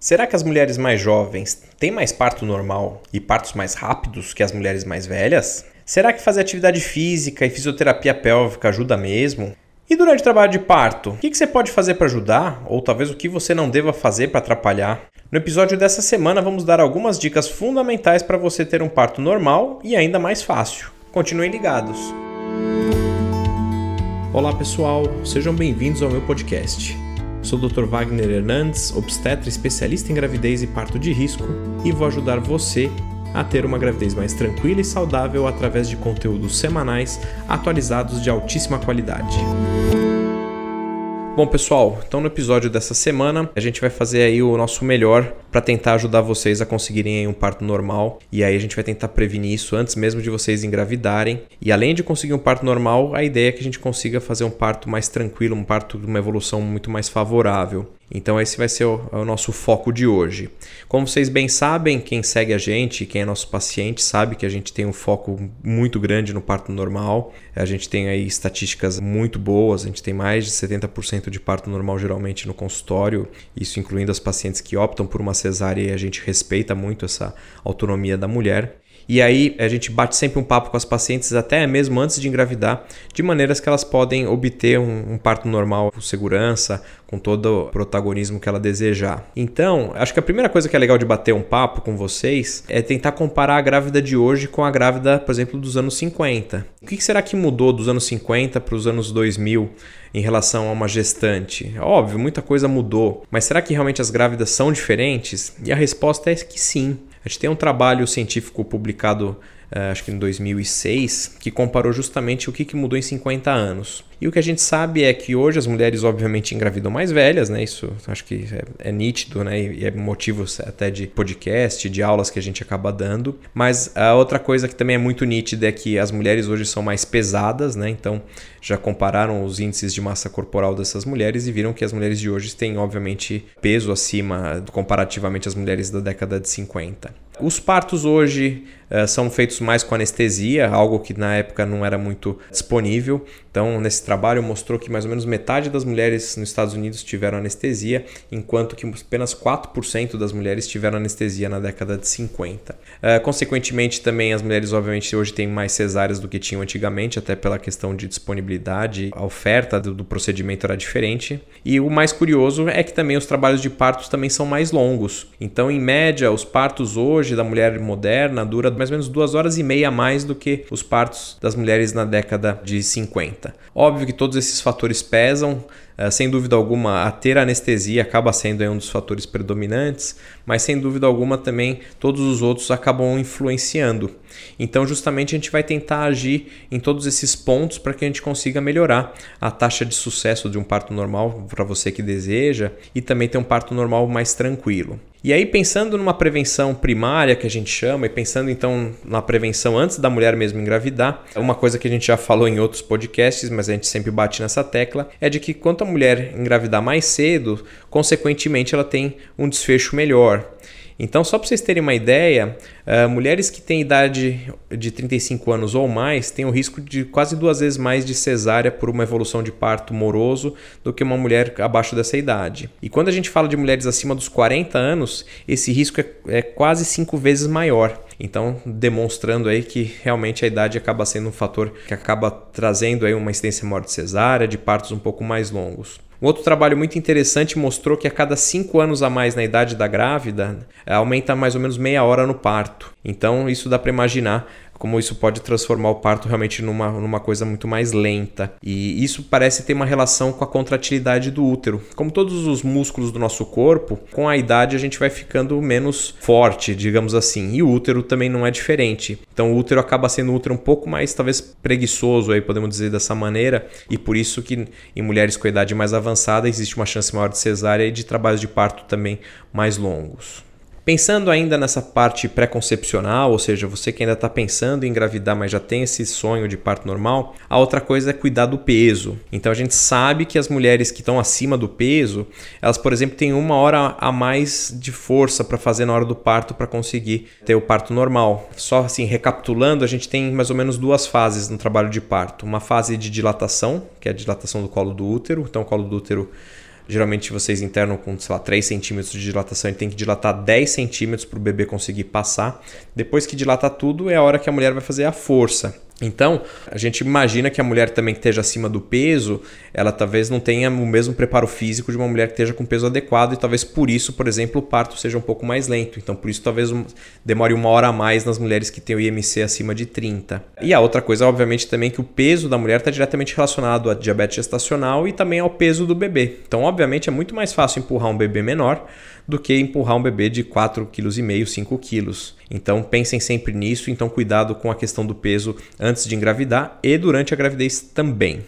Será que as mulheres mais jovens têm mais parto normal e partos mais rápidos que as mulheres mais velhas? Será que fazer atividade física e fisioterapia pélvica ajuda mesmo? E durante o trabalho de parto, o que você pode fazer para ajudar? Ou talvez o que você não deva fazer para atrapalhar? No episódio dessa semana, vamos dar algumas dicas fundamentais para você ter um parto normal e ainda mais fácil. Continuem ligados! Olá pessoal, sejam bem-vindos ao meu podcast. Sou o Dr. Wagner Hernandes, obstetra especialista em gravidez e parto de risco, e vou ajudar você a ter uma gravidez mais tranquila e saudável através de conteúdos semanais atualizados de altíssima qualidade. Bom, pessoal, então no episódio dessa semana a gente vai fazer aí o nosso melhor para tentar ajudar vocês a conseguirem um parto normal. E aí a gente vai tentar prevenir isso antes mesmo de vocês engravidarem. E além de conseguir um parto normal, a ideia é que a gente consiga fazer um parto mais tranquilo, um parto de uma evolução muito mais favorável. Então esse vai ser o, o, nosso foco de hoje. Como vocês bem sabem, quem segue a gente, quem é nosso paciente, sabe que a gente tem um foco muito grande no parto normal. A gente tem aí estatísticas muito boas, a gente tem mais de 70% de parto normal geralmente no consultório, isso incluindo as pacientes que optam por uma cesárea e a gente respeita muito essa autonomia da mulher. E aí a gente bate sempre um papo com as pacientes, até mesmo antes de engravidar, de maneiras que elas podem obter um, um parto normal com segurança, com todo o protagonismo que ela desejar. Então, acho que a primeira coisa que é legal de bater um papo com vocês é tentar comparar a grávida de hoje com a grávida, por exemplo, dos anos 50. O que será que mudou dos anos 50 para os anos 2000 em relação a uma gestante? Óbvio, muita coisa mudou, mas será que realmente as grávidas são diferentes? E a resposta é que sim. A gente tem um trabalho científico publicado, acho que em 2006, que comparou justamente o que, que mudou em 50 anos. E o que a gente sabe é que hoje as mulheres, obviamente, engravidam mais velhas, né? Isso acho que é, é nítido, né? E é motivo até de podcast, de aulas que a gente acaba dando. Mas a outra coisa que também é muito nítida é que as mulheres hoje são mais pesadas, né? Então já compararam os índices de massa corporal dessas mulheres e viram que as mulheres de hoje têm, obviamente, peso acima comparativamente às mulheres da década de 50. Os partos hoje são feitos mais com anestesia, algo que na época não era muito disponível. Então, nesse trabalho mostrou que mais ou menos metade das mulheres nos Estados Unidos tiveram anestesia, enquanto que apenas 4% das mulheres tiveram anestesia na década de 50. Uh, eh, consequentemente, também as mulheres, obviamente, hoje têm mais cesáreas do que tinham antigamente, até pela questão de disponibilidade, a oferta do, do procedimento era diferente. E o mais curioso é que também os trabalhos de partos também são mais longos. Então, em média, os partos hoje da mulher moderna dura mais ou menos duas horas e meia a mais do que os partos das mulheres na década de 50. Óbvio que todos esses fatores pesam, eh, sem dúvida alguma, a ter anestesia acaba sendo um dos fatores predominantes, mas sem dúvida alguma também todos os outros acabam influenciando. Então, justamente, a gente vai tentar agir em todos esses pontos para que a gente consiga melhorar a taxa de sucesso de um parto normal para você que deseja e também ter um parto normal mais tranquilo. E aí, pensando numa prevenção primária que a gente chama, e pensando então na prevenção antes da mulher mesmo engravidar, uma coisa que a gente já falou em outros podcasts, mas a gente sempre bate nessa tecla, é de que quanto a mulher engravidar mais cedo, consequentemente ela tem um desfecho melhor. Então, só para vocês terem uma ideia, uh, mulheres que têm idade de 35 anos ou mais têm o risco de quase duas vezes mais de cesárea por uma evolução de parto moroso do que uma mulher abaixo dessa idade. E quando a gente fala de mulheres acima dos 40 anos, esse risco é, é quase cinco vezes maior. Então, demonstrando aí que realmente a idade acaba sendo um fator que acaba trazendo aí uma incidência maior de cesárea, de partos um pouco mais longos. Um outro trabalho muito interessante mostrou que a cada 5 anos a mais na idade da grávida, aumenta mais ou menos meia hora no parto. Então, isso dá para imaginar como isso pode transformar o parto realmente numa, numa coisa muito mais lenta. E isso parece ter uma relação com a contratilidade do útero. Como todos os músculos do nosso corpo, com a idade a gente vai ficando menos forte, digamos assim. E o útero também não é diferente. Então o útero acaba sendo um útero um pouco mais, talvez, preguiçoso, aí podemos dizer dessa maneira. E por isso que em mulheres com idade mais avançada existe uma chance maior de cesárea e de trabalhos de parto também mais longos. Pensando ainda nessa parte pré-concepcional, ou seja, você que ainda está pensando em engravidar, mas já tem esse sonho de parto normal, a outra coisa é cuidar do peso. Então a gente sabe que as mulheres que estão acima do peso, elas, por exemplo, têm uma hora a mais de força para fazer na hora do parto para conseguir ter o parto normal. Só assim, recapitulando, a gente tem mais ou menos duas fases no trabalho de parto: uma fase de dilatação, que é a dilatação do colo do útero, então o colo do útero Geralmente vocês internam com, sei lá, 3 centímetros de dilatação e tem que dilatar 10 centímetros para o bebê conseguir passar. Depois que dilatar tudo, é a hora que a mulher vai fazer a força. Então, a gente imagina que a mulher também que esteja acima do peso, ela talvez não tenha o mesmo preparo físico de uma mulher que esteja com peso adequado e talvez por isso, por exemplo, o parto seja um pouco mais lento. Então, por isso talvez demore uma hora a mais nas mulheres que têm o IMC acima de 30. E a outra coisa, obviamente, também que o peso da mulher está diretamente relacionado à diabetes gestacional e também ao peso do bebê. Então, obviamente, é muito mais fácil empurrar um bebê menor do que empurrar um bebê de 4,5 kg, 5 kg. Então pensem sempre nisso, então cuidado com a questão do peso antes de engravidar e durante a gravidez também.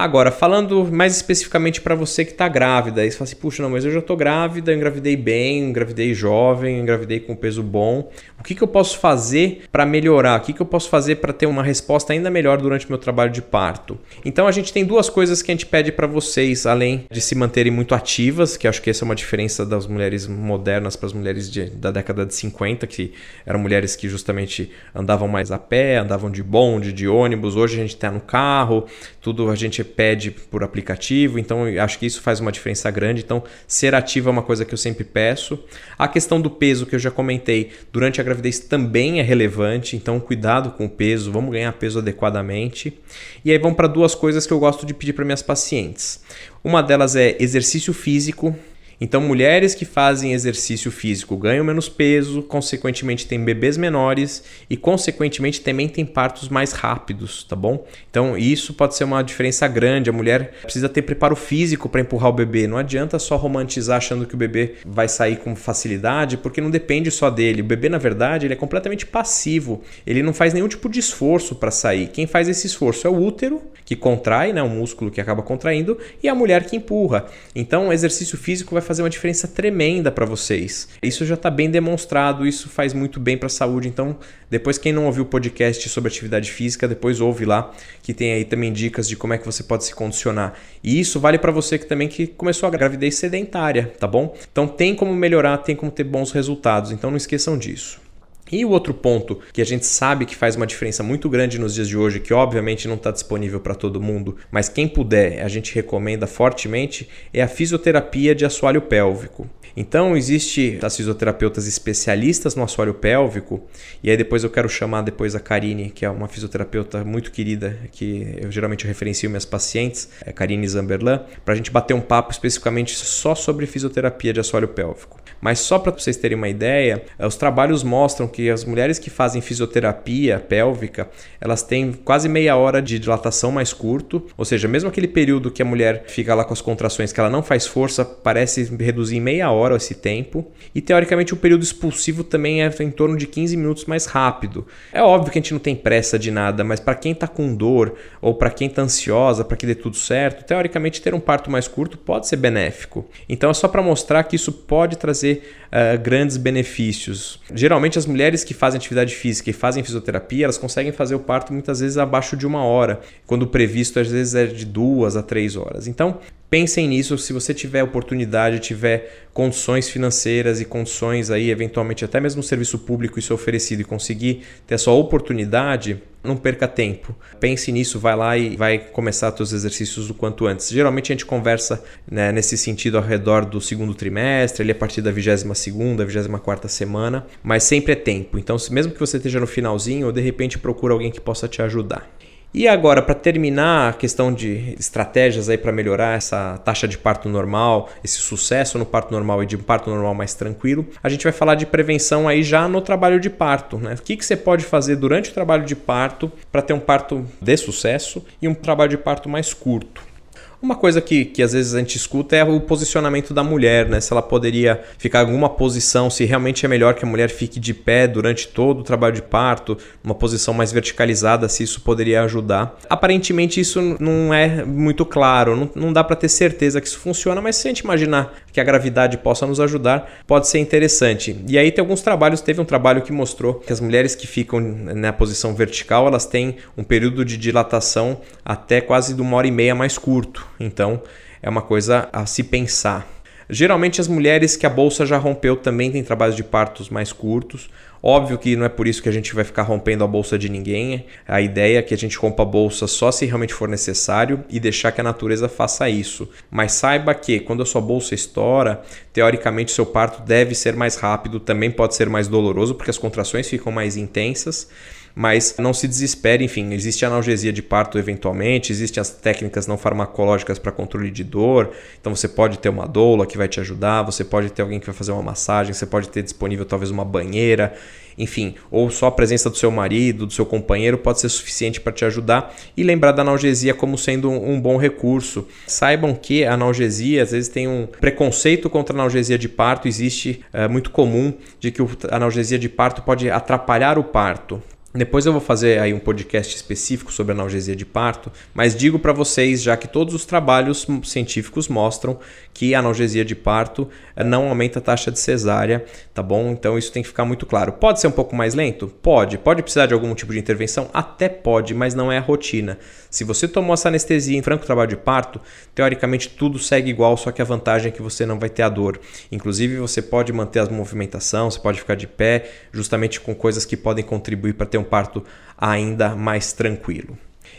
Agora, falando mais especificamente para você que está grávida, aí você fala assim, puxa, não, mas eu já estou grávida, eu engravidei bem, engravidei jovem, engravidei com peso bom. O que, que eu posso fazer para melhorar? O que, que eu posso fazer para ter uma resposta ainda melhor durante o meu trabalho de parto? Então, a gente tem duas coisas que a gente pede para vocês, além de se manterem muito ativas, que acho que essa é uma diferença das mulheres modernas para as mulheres de, da década de 50, que eram mulheres que justamente andavam mais a pé, andavam de bonde, de ônibus. Hoje a gente está no carro, tudo a gente pede por aplicativo, então acho que isso faz uma diferença grande. Então, ser ativo é uma coisa que eu sempre peço. A questão do peso que eu já comentei, durante a gravidez também é relevante, então cuidado com o peso, vamos ganhar peso adequadamente. E aí vamos para duas coisas que eu gosto de pedir para minhas pacientes. Uma delas é exercício físico. Então, mulheres que fazem exercício físico ganham menos peso, consequentemente têm bebês menores e, consequentemente, também têm partos mais rápidos, tá bom? Então, isso pode ser uma diferença grande. A mulher precisa ter preparo físico para empurrar o bebê. Não adianta só romantizar achando que o bebê vai sair com facilidade, porque não depende só dele. O bebê, na verdade, ele é completamente passivo. Ele não faz nenhum tipo de esforço para sair. Quem faz esse esforço é o útero, que contrai, né, o músculo que acaba contraindo, e a mulher que empurra. Então, o exercício físico vai fazer uma diferença tremenda para vocês. Isso já está bem demonstrado, isso faz muito bem para a saúde. Então, depois quem não ouviu o podcast sobre atividade física, depois ouve lá, que tem aí também dicas de como é que você pode se condicionar. E isso vale para você que também que começou a gravidez sedentária, tá bom? Então tem como melhorar, tem como ter bons resultados. Então não esqueçam disso. E o outro ponto que a gente sabe que faz uma diferença muito grande nos dias de hoje, que obviamente não está disponível para todo mundo, mas quem puder, a gente recomenda fortemente, é a fisioterapia de assoalho pélvico. Então, existe as fisioterapeutas especialistas no assoalho pélvico, e aí depois eu quero chamar depois a Karine, que é uma fisioterapeuta muito querida, que eu geralmente referencio minhas pacientes, é Karine Zamberlan, para a gente bater um papo especificamente só sobre fisioterapia de assoalho pélvico. Mas só para vocês terem uma ideia, eh, os trabalhos mostram que as mulheres que fazem fisioterapia pélvica, elas têm quase meia hora de dilatação mais curto, ou seja, mesmo aquele período que a mulher fica lá com as contrações que ela não faz força, parece reduzir em meia hora esse tempo. E teoricamente o período expulsivo também é em torno de 15 minutos mais rápido. É óbvio que a gente não tem pressa de nada, mas para quem está com dor ou para quem está ansiosa para que dê tudo certo, teoricamente ter um parto mais curto pode ser benéfico. Então é só para mostrar que isso pode trazer trazer uh, grandes benefícios. Geralmente as mulheres que fazem atividade física e fazem fisioterapia, elas conseguem fazer o parto muitas vezes abaixo de uma hora, quando o previsto às vezes é de duas a três horas. Então pensem nisso, se você tiver oportunidade, tiver condições financeiras e condições aí, eventualmente até mesmo serviço público isso é oferecido e conseguir ter a sua oportunidade, não perca tempo. Pense nisso, vai lá e vai começar seus exercícios o quanto antes. Geralmente a gente conversa né, nesse sentido ao redor do segundo trimestre, ali a partir da 22 segunda, 24 semana, mas sempre é tempo. Então, mesmo que você esteja no finalzinho, de repente procura alguém que possa te ajudar. E agora, para terminar a questão de estratégias aí para melhorar essa taxa de parto normal, esse sucesso no parto normal e de um parto normal mais tranquilo, a gente vai falar de prevenção aí já no trabalho de parto. Né? O que, que você pode fazer durante o trabalho de parto para ter um parto de sucesso e um trabalho de parto mais curto? Uma coisa que, que às vezes a gente escuta é o posicionamento da mulher, né? Se ela poderia ficar em alguma posição, se realmente é melhor que a mulher fique de pé durante todo o trabalho de parto, uma posição mais verticalizada, se isso poderia ajudar. Aparentemente isso não é muito claro, não, não dá para ter certeza que isso funciona, mas se a gente imaginar que a gravidade possa nos ajudar, pode ser interessante. E aí tem alguns trabalhos, teve um trabalho que mostrou que as mulheres que ficam na posição vertical, elas têm um período de dilatação até quase de uma hora e meia mais curto. Então é uma coisa a se pensar. Geralmente as mulheres que a bolsa já rompeu também têm trabalhos de partos mais curtos. Óbvio que não é por isso que a gente vai ficar rompendo a bolsa de ninguém. A ideia é que a gente rompa a bolsa só se realmente for necessário e deixar que a natureza faça isso. Mas saiba que quando a sua bolsa estoura, teoricamente seu parto deve ser mais rápido, também pode ser mais doloroso porque as contrações ficam mais intensas mas não se desespere, enfim, existe analgesia de parto eventualmente, existem as técnicas não farmacológicas para controle de dor, então você pode ter uma doula que vai te ajudar, você pode ter alguém que vai fazer uma massagem, você pode ter disponível talvez uma banheira, enfim, ou só a presença do seu marido, do seu companheiro pode ser suficiente para te ajudar e lembrar da analgesia como sendo um bom recurso. Saibam que a analgesia às vezes tem um preconceito contra a analgesia de parto, existe é muito comum de que a analgesia de parto pode atrapalhar o parto. Depois eu vou fazer aí um podcast específico sobre analgesia de parto, mas digo para vocês já que todos os trabalhos científicos mostram que a analgesia de parto eh, não aumenta a taxa de cesárea, tá bom? Então isso tem que ficar muito claro. Pode ser um pouco mais lento? Pode. Pode precisar de algum tipo de intervenção? Até pode, mas não é a rotina. Se você tomou essa anestesia em franco trabalho de parto, teoricamente tudo segue igual, só que a vantagem é que você não vai ter a dor. Inclusive você pode manter a movimentação, você pode ficar de pé, justamente com coisas que podem contribuir para ter um parto ainda mais tranquilo.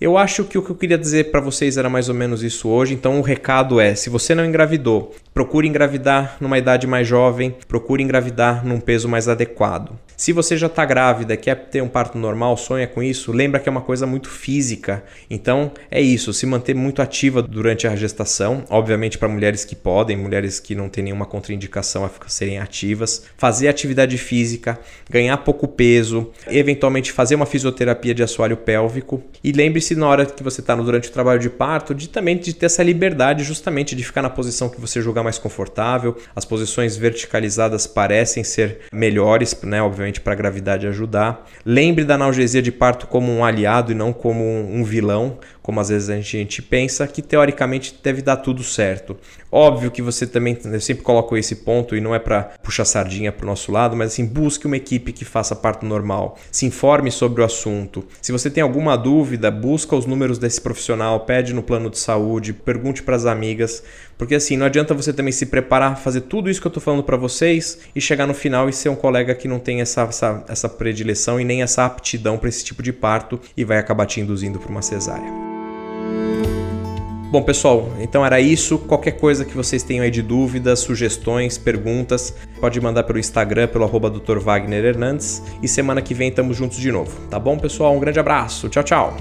Eu acho que o que eu queria dizer para vocês era mais ou menos isso hoje. Então, o recado é: se você não engravidou, procure engravidar numa idade mais jovem, procure engravidar num peso mais adequado. Se você já está grávida, quer ter um parto normal, sonha com isso, lembra que é uma coisa muito física. Então é isso, se manter muito ativa durante a gestação, obviamente para mulheres que podem, mulheres que não têm nenhuma contraindicação a serem ativas, fazer atividade física, ganhar pouco peso, eventualmente fazer uma fisioterapia de assoalho pélvico e lembre-se na hora que você está durante o trabalho de parto de também de ter essa liberdade justamente de ficar na posição que você julgar mais confortável. As posições verticalizadas parecem ser melhores, né? Obviamente para a gravidade ajudar. Lembre da analgesia de parto como um aliado e não como um vilão, como às vezes a gente, a gente pensa, que teoricamente deve dar tudo certo. Óbvio que você também, eu sempre coloco esse ponto e não é para puxar sardinha para o nosso lado, mas assim, busque uma equipe que faça parto normal, se informe sobre o assunto. Se você tem alguma dúvida, busca os números desse profissional, pede no plano de saúde, pergunte para as amigas, porque assim, não adianta você também se preparar, fazer tudo isso que eu estou falando para vocês e chegar no final e ser um colega que não tem essa, essa, essa predileção e nem essa aptidão para esse tipo de parto e vai acabar te induzindo para uma cesárea. Bom, pessoal, então era isso. Qualquer coisa que vocês tenham aí de dúvidas, sugestões, perguntas, pode mandar pelo Instagram, pelo arroba Dr. Wagner Hernandes. E semana que vem estamos juntos de novo. Tá bom, pessoal? Um grande abraço. Tchau, tchau.